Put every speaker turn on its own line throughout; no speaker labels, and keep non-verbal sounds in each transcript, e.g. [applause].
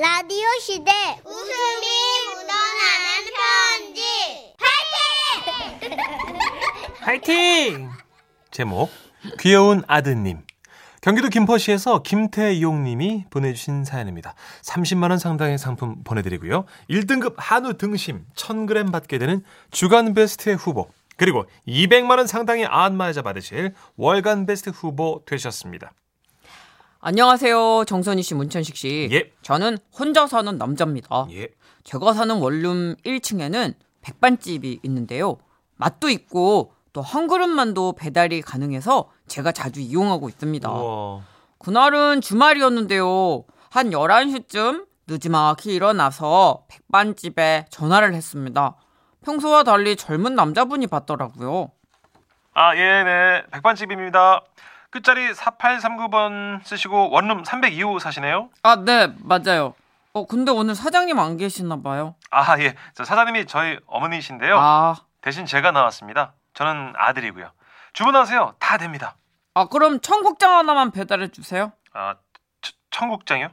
라디오 시대 웃음이 묻어나는 편지
화이팅! 화이팅! 제목 귀여운 아드님 경기도 김포시에서 김태용 님이 보내주신 사연입니다. 30만원 상당의 상품 보내드리고요. 1등급 한우 등심 1000g 받게 되는 주간 베스트 후보 그리고 200만원 상당의 안마의자 받으실 월간 베스트 후보 되셨습니다.
안녕하세요. 정선희 씨, 문천식 씨.
예.
저는 혼자 사는 남자입니다.
예.
제가 사는 원룸 1층에는 백반집이 있는데요. 맛도 있고 또 한 그릇만도 배달이 가능해서 제가 자주 이용하고 있습니다.
우와.
그날은 주말이었는데요. 한 11시쯤 늦지막히 일어나서 백반집에 전화를 했습니다. 평소와 달리 젊은 남자분이 받더라고요.
아, 예, 네. 백반집입니다. 끝자리 4839번 쓰시고 원룸 302호 사시네요.
아, 네, 맞아요. 어, 근데 오늘 사장님 안 계시나 봐요.
아, 예. 저 사장님이 저희 어머니신데요.
아,
대신 제가 나왔습니다. 저는 아들이고요. 주문하세요. 다 됩니다.
아, 그럼 청국장 하나만 배달해 주세요.
아, 천- 청국장이요?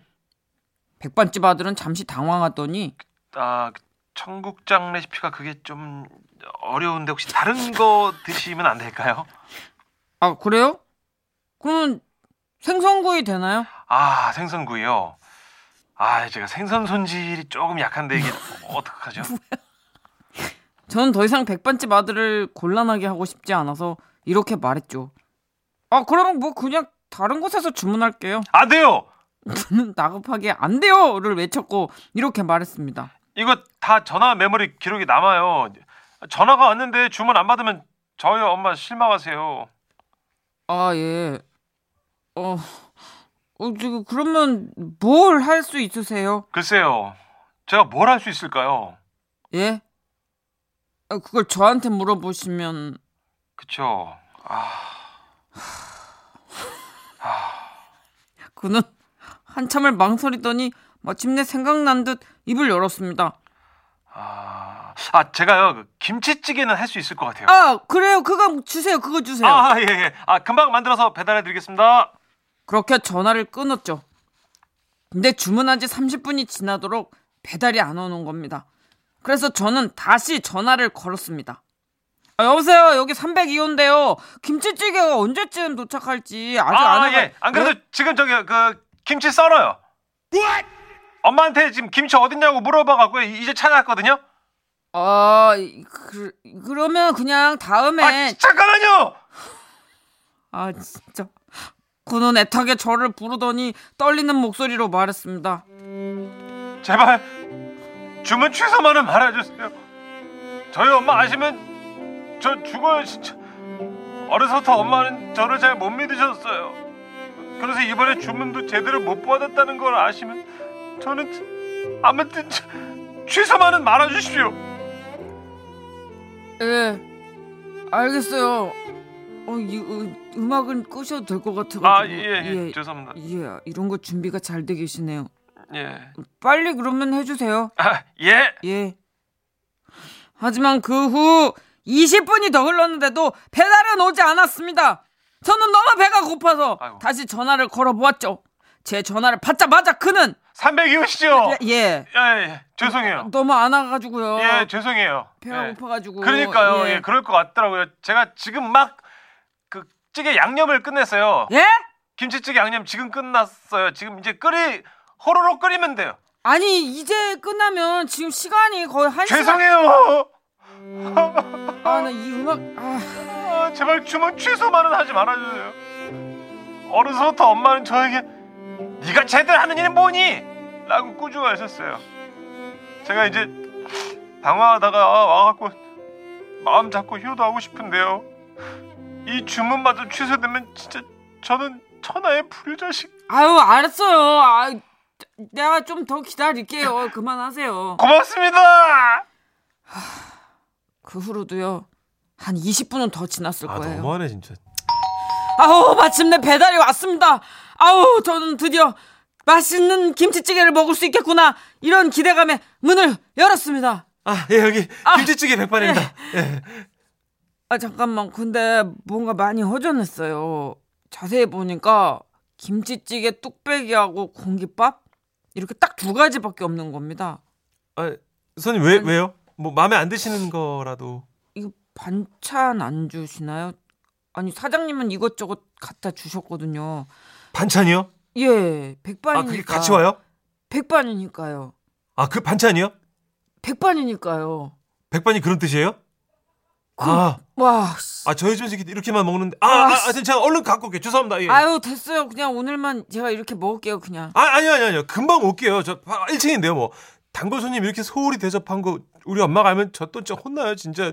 백반집 아들은 잠시 당황하더니
아, 그 청국장 레시피가 그게 좀 어려운데 혹시 다른 거 드시면 안 될까요?
아 그래요? 그러면 생선구이 되나요?
아, 생선구이요. 아, 제가 생선 손질이 조금 약한데 이게 [laughs] 어떡하죠? [laughs]
저는 더 이상 백반집 아들을 곤란하게 하고 싶지 않아서 이렇게 말했죠. 아 그러면 뭐 그냥 다른 곳에서 주문할게요.
안 돼요. [laughs]
저는 다급하게 안 돼요를 외쳤고 이렇게 말했습니다.
이거 다 전화 메모리 기록이 남아요. 전화가 왔는데 주문 안 받으면 저희 엄마 실망하세요.
아 예. 어, 어 지금 그러면 뭘 할 수 있으세요?
글쎄요. 제가 뭘 할 수 있을까요?
예? 아, 그걸 저한테 물어보시면
그쵸. 아,
그는 한참을 망설이더니 마침내 생각난 듯 입을 열었습니다.
아, 아 제가요. 그 김치찌개는 할 수 있을 것 같아요.
아 그래요 그거 주세요 그거 주세요.
아, 예, 예. 아, 금방 만들어서 배달해 드리겠습니다.
그렇게 전화를 끊었죠. 근데 주문한 지 30분이 지나도록 배달이 안 오는 겁니다. 그래서 저는 다시 전화를 걸었습니다. 아, 여보세요 여기 302호인데요. 김치찌개가 언제쯤 도착할지 아직
아,
안 와가.
예. 안 그래도 지금 저기 그 김치 썰어요. 엄마한테 지금 김치 어딨냐고 물어봐 갖고 이제 찾아왔거든요.
아 그, 그러면 그냥 다음에
아, 잠깐만요.
아 진짜 그는 애타게 저를 부르더니 떨리는 목소리로 말했습니다.
제발 주문 취소만은 말아주세요. 저희 엄마 아시면 저 죽어요 진짜. 어려서부터 엄마는 저를 잘 못 믿으셨어요. 그래서 이번에 주문도 제대로 못 받았다는 걸 아시면 저는 아무튼 저- 취소만은 말아주십시오.
예, 알겠어요. 어, 이 음, 음악은 끄셔도 될 것 같아가지고.
아예 예, 죄송합니다.
예, 이런 거 준비가 잘 돼 계시네요.
예.
빨리 그러면 해주세요.
아 예.
예. 하지만 그 후 20분이 더 흘렀는데도 배달은 오지 않았습니다. 저는 너무 배가 고파서
아이고.
다시 전화를 걸어보았죠. 제 전화를 받자마자 그는
302호시죠?
예, 예.
예, 예. 죄송해요.
너무 안 와가지고요.
예, 죄송해요.
배가
예.
고파가지고.
그러니까요. 예. 그럴 것 같더라고요. 제가 지금 막 그 찌개 양념을 끝냈어요.
예?
김치찌개 양념 지금 끝났어요. 지금 이제 끓이 호로록 끓이면 돼요.
아니 이제 끝나면 지금 시간이 거의 한 시간.
죄송해요.
아나 이 음악 아,
아, 제발 주문 취소만은 하지 말아주세요. 어려서부터 엄마는 저에게 네가 제대로 하는 일이 뭐니? 라고 꾸중하셨어요. 제가 이제 당황하다가 와갖고 마음 잡고 효도하고 싶은데요. 이 주문마저 취소되면 진짜 저는 천하의 불자식.
아유 알았어요. 아 내가 좀 더 기다릴게요. 그만하세요.
고맙습니다.
그 후로도요 한 20분은 더 지났을
아
거예요.
너무하네 진짜.
아우 마침내 배달이 왔습니다. 아우 저는 드디어 맛있는 김치찌개를 먹을 수 있겠구나 이런 기대감에 문을 열었습니다.
아 예 여기
아,
김치찌개 백반입니다. 예.
아 잠깐만 근데 뭔가 많이 허전했어요. 자세히 보니까 김치찌개 뚝배기하고 공깃밥 이렇게 딱 두 가지밖에 없는 겁니다.
아, 손님 왜 왜요? 뭐 마음에 안 드시는 거라도.
이거 반찬 안 주시나요? 아니 사장님은 이것저것 갖다 주셨거든요.
반찬이요?
예, 백반이니까.
아, 그게 같이 와요?
백반이니까요.
아, 그 반찬이요?
백반이니까요.
백반이 그런 뜻이에요?
그-
아,
와, 씨.
아 저희 이렇게- 이렇게만 먹는데. 아,
아,
아, 아, 제가 얼른 갖고 올게요. 죄송합니다. 예.
아유 됐어요. 그냥 오늘만 제가 이렇게 먹을게요. 그냥.
아, 아니요, 아니요, 아니요. 금방 올게요. 저 1층인데요, 뭐. 단골 손님 이렇게 소홀히 대접한 거 우리 엄마가 알면 저 또 진짜 혼나요, 진짜.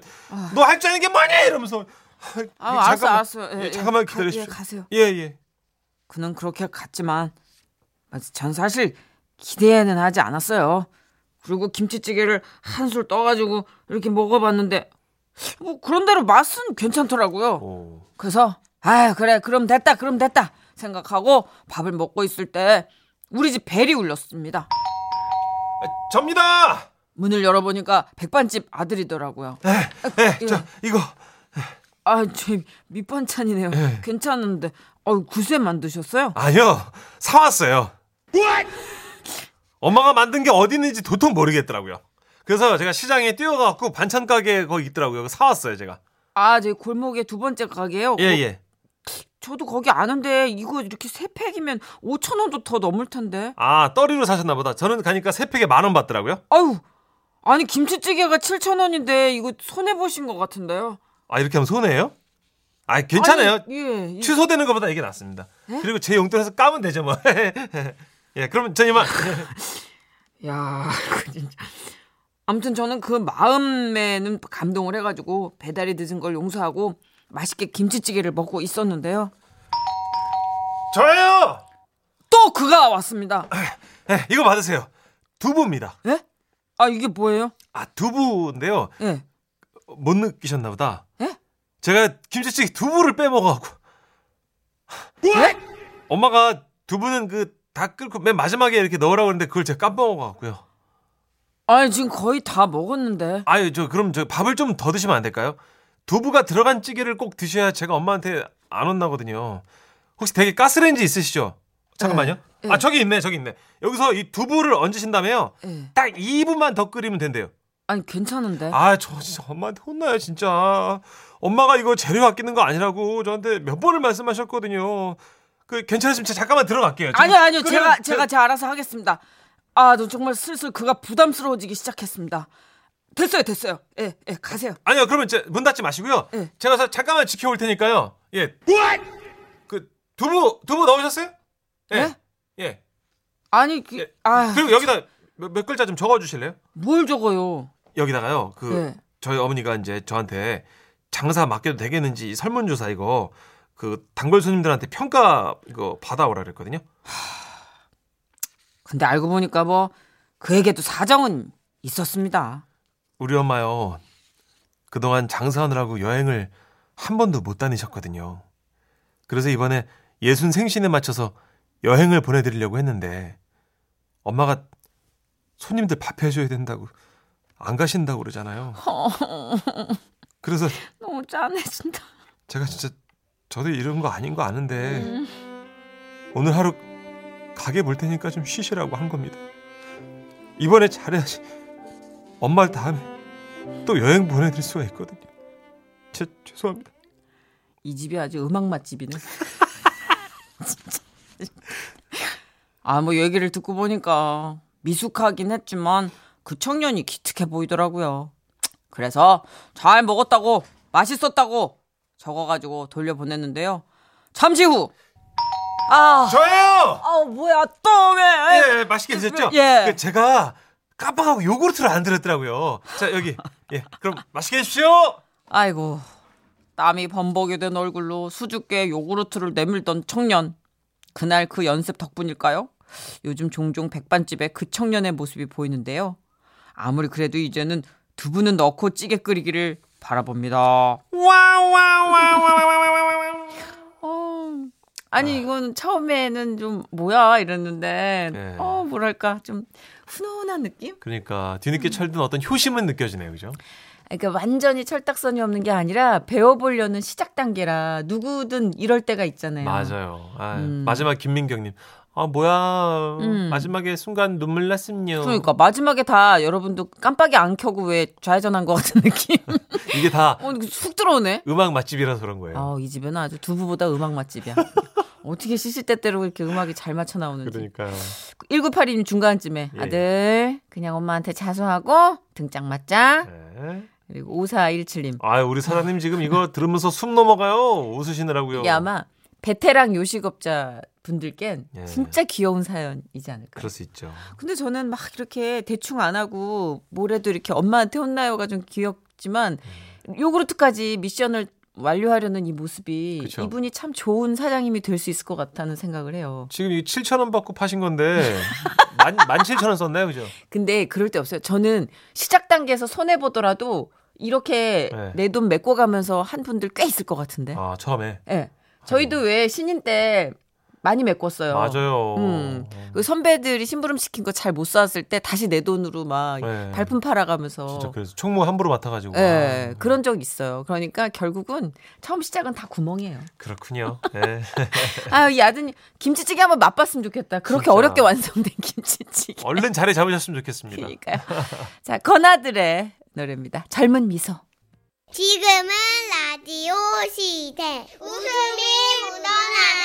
너할 줄 아는 게 뭐니? 이러면서.
아, 알았어,
잠깐만.
알았어요. 예,
예,
예.
잠깐만
가-
기다려 주십시오.
예, 가세요.
예, 예.
그는 그렇게 갔지만 전 사실 기대는 하지 않았어요. 그리고 김치찌개를 한술 떠가지고 이렇게 먹어봤는데 뭐 그런 대로 맛은 괜찮더라고요.
오.
그래서 아 그래 그럼 됐다 그럼 됐다 생각하고 밥을 먹고 있을 때 우리 집 벨이 울렸습니다.
아, 접니다!
문을 열어보니까 백반집 아들이더라고요.
예, 예, 저, 이거.
아, 저 밑반찬이네요.
예.
괜찮은데. 어, 구세 만드셨어요?
아니요, 사 왔어요. 엄마가 만든 게 어디 있는지 도통 모르겠더라고요. 그래서 제가 시장에 뛰어가갖고 반찬 가게 거기 있더라고요. 사왔어요, 제가.
아, 저 골목의 두 번째 가게요.
예, 예.
저도 거기 아는데 이거 이렇게 세 팩이면 5천 원도 더 넘을 텐데.
아, 떠리로 사셨나 보다. 저는 가니까 세 팩에 만 원 받더라고요.
아유, 아니 김치찌개가 7천 원인데 이거 손해 보신 것 같은데요.
아, 이렇게 하면 손해예요? 아, 괜찮아요.
아니, 예. 이-
취소되는 것보다 이게 낫습니다.
네?
그리고 제 용돈에서 까면 되죠, 뭐. [laughs] 예, 그러면 전 이만.
야, 그 진짜. 아무튼 저는 그 마음에는 감동을 해가지고 배달이 늦은 걸 용서하고 맛있게 김치찌개를 먹고 있었는데요.
저요!
또 그가 왔습니다.
예, 이거 받으세요. 두부입니다.
예? 아 이게 뭐예요?
아, 두부인데요.
예.
못 느끼셨나 보다.
예?
제가 김치찌개 두부를 빼먹어갖고.
예?
엄마가 두부는 그 다 끓고 맨 마지막에 이렇게 넣으라고 했는데 그걸 제가 깜빡먹어갖고요.
아니 지금 거의 다 먹었는데.
아유, 저 그럼 저 밥을 좀 더 드시면 안 될까요? 두부가 들어간 찌개를 꼭 드셔야 제가 엄마한테 안 혼나거든요. 혹시 되게 가스레인지 있으시죠? 잠깐만요.
예.
아, 저기 있네, 저기 있네. 여기서 이 두부를 얹으신 다음에요.
예.
딱 2분만 더 끓이면 된대요.
아니 괜찮은데.
아, 저 진짜 엄마한테 혼나요, 진짜. 엄마가 이거 재료 아끼는 거 아니라고 저한테 몇 번을 말씀하셨거든요. 그 괜찮으시면 제가 잠깐만 들어갈게요.
아니요 아니요 제가
저-
제가 제가 알아서 하겠습니다. 아, 너 정말 슬슬 그가 부담스러워지기 시작했습니다. 됐어요 됐어요. 예, 예 가세요.
아니요, 그러면 제, 문 닫지 마시고요.
예.
제가 서 잠깐만 지켜올 테니까요. 예. 그 두부 두부 넣으셨어요? 예.
예?
예.
아니 그,
예.
아,
그리고 여기다 몇, 몇 글자 좀 적어 주실래요?
뭘 적어요?
여기다가요. 그
예.
저희 어머니가 이제 저한테 장사 맡겨도 되겠는지 이 설문조사 이거 그 단골 손님들한테 평가 이거 받아오라 그랬거든요.
근데 알고 보니까 뭐 그에게도 사정은 있었습니다.
우리 엄마요. 그동안 장사하느라고 여행을 한 번도 못 다니셨거든요. 그래서 이번에 예순 생신에 맞춰서 여행을 보내드리려고 했는데 엄마가 손님들 밥 해줘야 된다고 안 가신다고 그러잖아요. [laughs] 그래서
너무 짠해진다.
제가 진짜 저도 이런 거 아닌 거 아는데 오늘 하루 가게 볼 테니까 좀 쉬시라고 한 겁니다. 이번에 잘해야지 엄마 다음에 또 여행 보내드릴 수가 있거든요. 제, 죄송합니다.
이 집이 아주 음악 맛집이네. [laughs] 아, 뭐 얘기를 듣고 보니까 미숙하긴 했지만 그 청년이 기특해 보이더라고요. 그래서 잘 먹었다고 맛있었다고 적어가지고 돌려보냈는데요. 잠시 후. 아,
저예요.
아 뭐야 또 왜?
예, 예, 맛있게 드셨죠?
예.
그 제가 깜빡하고 요구르트를 안 드렸더라고요. 자 여기 예 그럼 맛있게 드십시오.
아이고 땀이 범벅이 된 얼굴로 수줍게 요구르트를 내밀던 청년 그날 그 연습 덕분일까요? 요즘 종종 백반집에 그 청년의 모습이 보이는데요 아무리 그래도 이제는 두부는 넣고 찌개 끓이기를 바라봅니다 어, 아니 이거는 처음에는 좀 뭐야 이랬는데
네.
어 뭐랄까 좀 훈훈한 느낌?
그러니까 뒤늦게 철든 어떤 효심은 느껴지네요, 그죠?
그러니까 완전히 철딱선이 없는 게 아니라 배워보려는 시작 단계라 누구든 이럴 때가 있잖아요.
맞아요. 아,
음.
마지막 김민경님. 아 뭐야
음.
마지막에 순간 눈물 났음요.
그러니까 마지막에 다 여러분도 깜빡이 안 켜고 왜 좌회전한 것 같은 느낌.
이게 다 [laughs]
어, 훅 들어오네.
음악 맛집이라서 그런 거예요.
아, 이 집은 아주 두부보다 음악 맛집이야. [laughs] 어떻게 시시때때로 이렇게 음악이 잘 맞춰 나오는지.
그러니까요.
1982님 중간쯤에
예.
아들 그냥 엄마한테 자수하고 등짝 맞자.
네.
그리고 5417님.
아 우리 사장님 지금 이거 들으면서 숨 넘어가요. 웃으시느라고요.
이게 아마 베테랑 요식업자 분들겐
예.
진짜 귀여운 사연이지 않을까.
그럴 수 있죠.
근데 저는 막 이렇게 대충 안 하고 뭐래도 이렇게 엄마한테 혼나요가 좀 귀엽지만
음.
요구르트까지 미션을 완료하려는 이 모습이
그쵸.
이분이 참 좋은 사장님이 될 수 있을 것 같다는 생각을 해요.
지금 이 7천 원 받고 파신 건데 [laughs] 만, 만 7천 원 썼나요, 그죠?
근데 그럴 때 없어요. 저는 시작 단계에서 손해 보더라도 이렇게
네.
내돈 메꿔 가면서 한 분들 꽤 있을 것 같은데.
아 처음에
예. 저희도 왜 신인 때 많이 메꿨어요.
맞아요.
음. 그 선배들이 심부름 시킨 거 잘못 쐈을 때 다시 내 돈으로 막
네.
발품 팔아가면서.
진짜 그래서 총무 함부로 맡아가지고.
예,
아,
그런 적 있어요. 그러니까 결국은 처음 시작은 다 구멍이에요.
그렇군요. [laughs] 네.
아, 이 아드님 김치찌개 한번 맛봤으면 좋겠다. 그렇게
진짜.
어렵게 완성된 [laughs] 김치찌개.
얼른 자리 잡으셨으면 좋겠습니다.
그러니까요. 자, 건아들의 노래입니다. 젊은 미소.
지금은 라디오 시대. 웃음이 묻어나는.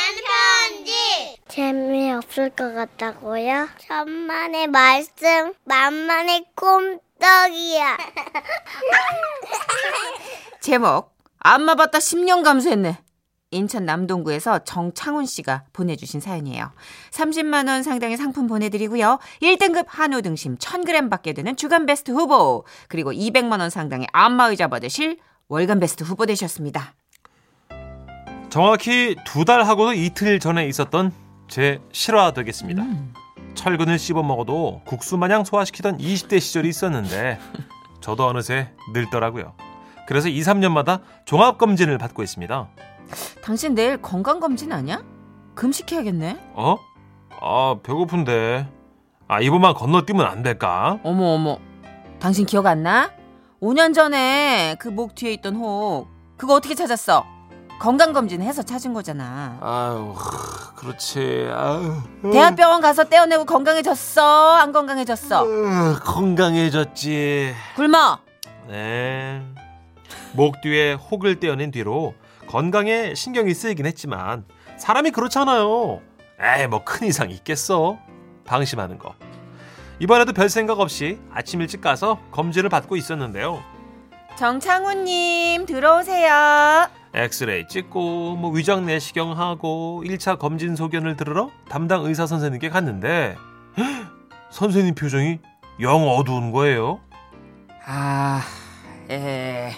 재미없을 것 같다고요? 천만의 말씀, 만만의 꼼떡이야. [laughs]
제목 안마 받다 10년 감수했네. 인천 남동구에서 정창훈 씨가 보내주신 사연이에요. 30만 원 상당의 상품 보내드리고요. 1등급 한우 등심 1000g 받게 되는 주간 베스트 후보 그리고 200만 원 상당의 안마의자 받으실 월간 베스트 후보 되셨습니다.
정확히 두 달 하고도 이틀 전에 있었던 제 실화 되겠습니다. 철근을 씹어 먹어도 국수 마냥 소화시키던 20대 시절이 있었는데 저도 어느새 늙더라고요. 그래서 2, 3년마다 종합 검진을 받고 있습니다.
당신 내일 건강 검진 아니야? 금식해야겠네.
어? 아 배고픈데. 아 이번만 건너뛰면 안 될까?
어머 어머. 당신 기억 안 나? 5년 전에 그 목 뒤에 있던 혹 그거 어떻게 찾았어? 건강검진 해서 찾은 거잖아.
아유 그렇지. 아유.
대학병원 가서 떼어내고 건강해졌어? 안 건강해졌어?
으, 건강해졌지.
굶어.
네. 목 뒤에 혹을 떼어낸 뒤로 건강에 신경이 쓰이긴 했지만 사람이 그렇잖아요. 에이 뭐 큰 이상 있겠어. 방심하는 거. 이번에도 별 생각 없이 아침 일찍 가서 검진을 받고 있었는데요.
정창훈님 들어오세요.
엑스레이 찍고 뭐 위장 내시경 하고 1차 검진 소견을 들으러 담당 의사 선생님께 갔는데 헉, 선생님 표정이 영 어두운 거예요.
아, 에,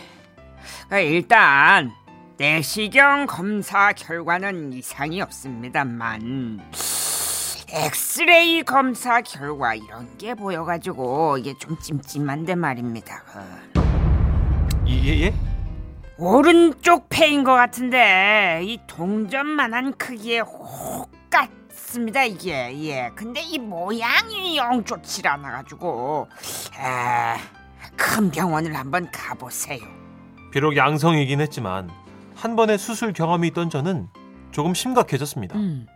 그 일단 내시경 검사 결과는 이상이 없습니다만 엑스레이 검사 결과 이런 게 보여가지고 이게 좀 찜찜한데 말입니다. 그.
예, 예?
오른쪽 폐인 것 같은데 이 동전만한 크기의 혹 같습니다 이게 예 근데 이 모양이 영 좋질 않아 가지고 아, 큰 병원을 한번 가보세요
비록 양성이긴 했지만 한 번의 수술 경험이 있던 저는 조금 심각해졌습니다.
음,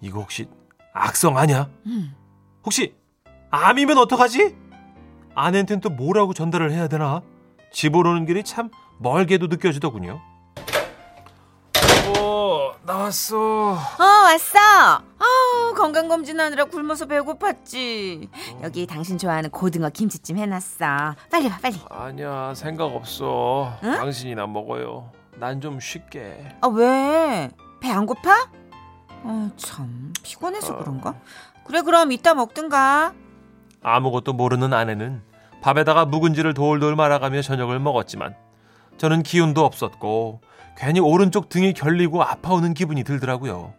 이거 혹시 악성 아냐?
음.
혹시 암이면 어떡하지? 아내한테는 또 뭐라고 전달을 해야 되나? 집 오르는 길이 참 멀게도 느껴지더군요. 어, 나왔어.
어 왔어 어 건강검진하느라 굶어서 배고팠지 여기 당신 좋아하는 고등어 김치찜 해놨어 빨리 와 빨리
아니야, 생각 없어.
응?
당신이나 먹어요. 난좀 쉽게.
아 왜? 배 안 고파? 어 참 피곤해서 그런가? 그래 그럼 이따 먹든가
아무것도 모르는 아내는 밥에다가 묵은지를 돌돌 말아가며 저녁을 먹었지만 저는 기운도 없었고 괜히 오른쪽 등이 결리고 아파오는 기분이 들더라고요.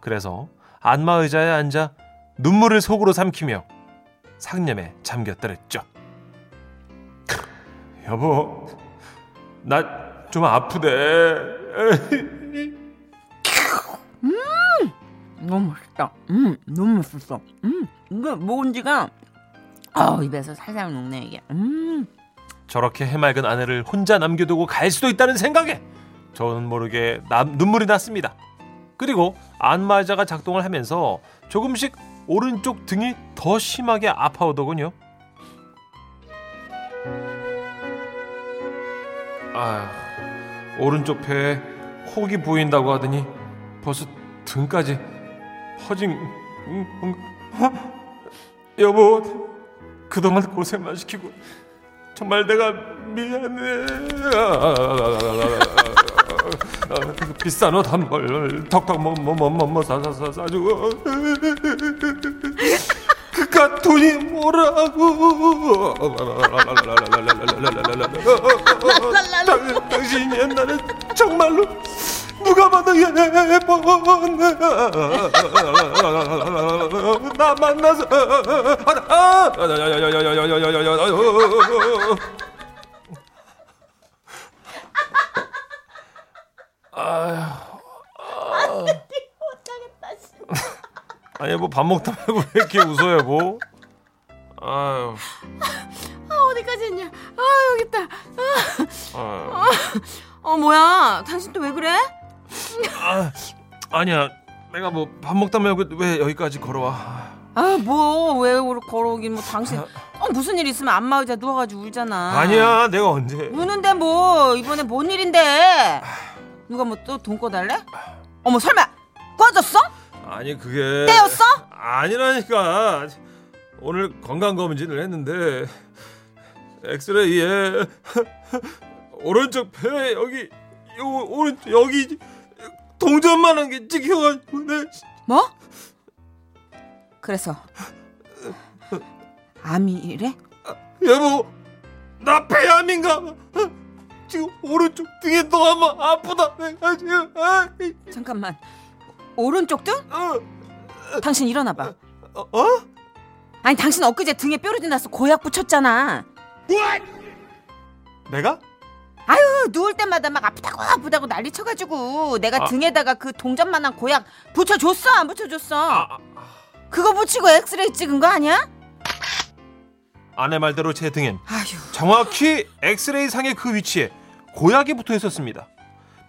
그래서 안마 의자에 앉아 눈물을 속으로 삼키며 상념에 잠겼더랬죠. [laughs] 여보, 나 좀 아프대. [laughs]
너무 맛있다. 음, 너무 맛있어. 음, 이게 묵은지가 아 입에서 살살 녹네 이게. 음,
저렇게 해맑은 아내를 혼자 남겨두고 갈 수도 있다는 생각에 저는 모르게 남, 눈물이 났습니다. 그리고 안마의자가 작동을 하면서 조금씩 오른쪽 등이 더 심하게 아파오더군요. 아, 오른쪽 배에 혹이 보인다고 하더니 벌써 등까지 퍼진 음, 음, 여보 그동안 고생만 시키고 정말 내가 미안해. 그 비싼 옷 한 벌 턱턱 뭐뭐뭐뭐 사사사 사주고. 그깟 돈이 뭐라고. 당신 옛날에 정말로 누가 봐도 예뻐 나 만나서 아니 뭐 밥 먹다 말고 왜 이렇게 웃어요 뭐 아유
아, 어디까지 했냐? 아, 여기 있다. 아,
아유.
어, 뭐야? 당신 또 왜 그래?
아, 아니야 내가 뭐 밥 먹다 말고 왜 여기까지 걸어와
아, 뭐, 왜 걸어오긴 뭐 당신. 어, 무슨 일 있으면 안마 의자 누워가지고 울잖아.
아니야 내가 언제
우는데 뭐, 이번에 뭔 일인데? 누가 뭐 또 돈 꺼달래? 어머, 설마, 꺼졌어?
아니 그게
떼었어?
아니라니까 오늘 건강검진을 했는데 엑스레이에 [laughs] 오른쪽 배 여기 요 오른쪽 여기 동전만한 게 찍혀가지고 내
뭐? 그래서 암이래?
여보 나 폐암인가 봐. 지금 오른쪽 등이 너무 아프다
잠깐만. 오른쪽 등?
어,
당신 일어나봐.
어, 어?
아니, 당신 엊그제 등에 뾰루지 나서 고약 붙였잖아.
내가?
아유, 누울 때마다 막 아프다고 아프다고 난리 쳐가지고 내가
아.
등에다가 그 동전만한 고약 붙여줬어? 안 붙여줬어?
아,
그거 붙이고 엑스레이 찍은 거 아니야?
아내 말대로 제 등엔
아휴.
정확히 엑스레이 상의 그 위치에 고약이 붙어 있었습니다.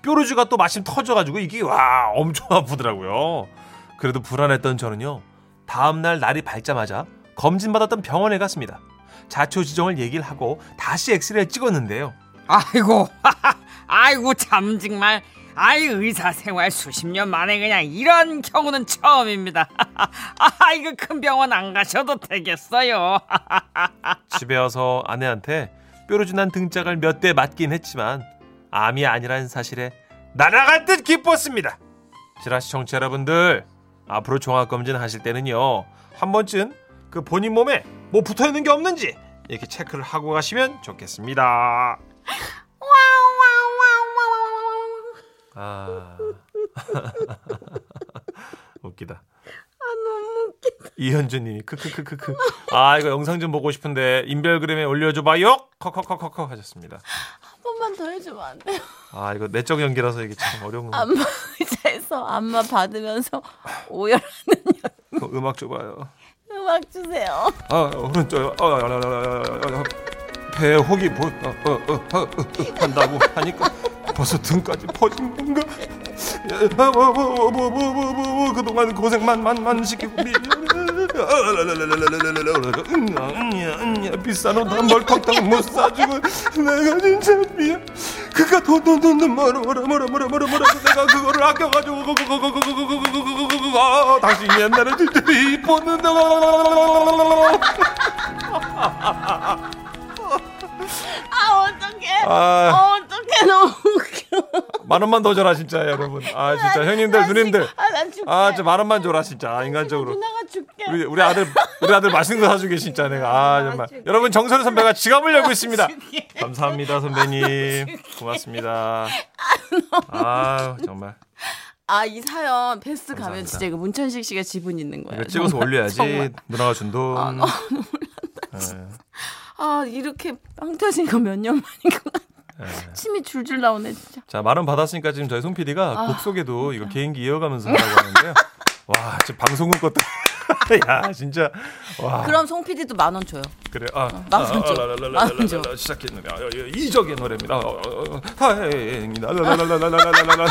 뾰루지가 또 마침 터져가지고 이게 와 엄청 아프더라고요. 그래도 불안했던 저는요. 다음날 날이 밝자마자 검진받았던 병원에 갔습니다. 자초지종을 얘기를 하고 다시 엑스레이를 찍었는데요.
아이고, [laughs] 아이고 참 정말. 아이 의사 생활 수십 년 만에 그냥 이런 경우는 처음입니다. [laughs] 아 이거 큰 병원 안 가셔도 되겠어요. [laughs]
집에 와서 아내한테 뾰루 지 난 등짝을 몇 대 맞긴 했지만 암이 아니라는 사실에 날아갈 듯 기뻤습니다. 지라시 청취자 여러분들 앞으로 종합검진 하실 때는요 한 번쯤 그 본인 몸에 뭐 붙어 있는 게 없는지 이렇게 체크를 하고 가시면 좋겠습니다. 아 [laughs] 웃기다. 아 너무 웃기다. 이현주 님이 크크크크크. 아 이거 영상 좀 보고 싶은데 인별그램에 올려줘 봐요. 커커커커커 하셨습니다.
한 번만 더 해주면 안 돼요?
아 이거 내적 연기라서 이게 참 어려운 거.
안마 의자에서 안마 받으면서 오열하는
그 음악 줘봐요.
음악 주세요.
아 오른쪽 어, 어, 어, 어, 어, 어, 배혹이 보, 어, 어, 어, 어, 어, 한다고 하니까 벌써 등까지 퍼진 건가? 그동안 고생만 만만 시키고 미안해. 비싼 옷한 벌컥당 못 사주고 내가 진짜 미안. 그가 돈돈돈돈 뭐라 뭐라 뭐라 뭐라 뭐라 뭐라 내가 그거를 아껴가지고 아 당신 옛날에 진짜 이뻤는데.
아, 어, 어떡해 너무 웃겨.
만 원만 더 줘라 진짜 여러분. 아 진짜 형님들 누님들.
아나 줄게.
아, 진짜 만 원만 줘라 진짜 인간적으로.
누나가 줄게.
우리 우리 아들 우리 아들 맛있는 거 사주게 진짜 내가 아 정말 여러분 정선우 선배가 지갑을 열고 있습니다. 감사합니다 [laughs] 선배님 고맙습니다. 아 정말
아 이 사연 가면
감사합니다.
진짜 이거 문천식 씨가 지분 있는 거예요.
찍어서
정말,
올려야지
정말.
누나가 준 돈.
아, 너무
예,
아 이렇게 빵 터진 거 몇 년 만인 것 같아.
예.
침이 줄줄 나오네 진짜.
자 만원 받았으니까 지금 저희 송 PD가
아,
곡 소개도 이거 개인기 이어가면서 하라고 하는데요. 와 지금 방송국 것도 야 진짜 와
그럼 송 PD도 만 원 줘요.
그래 아
만원 줘.
아,
만원 줘.
시작했는데 아, 예, 이적의 노래입니다. 어, 어, 어, 다행이다. 라라라라라라라라.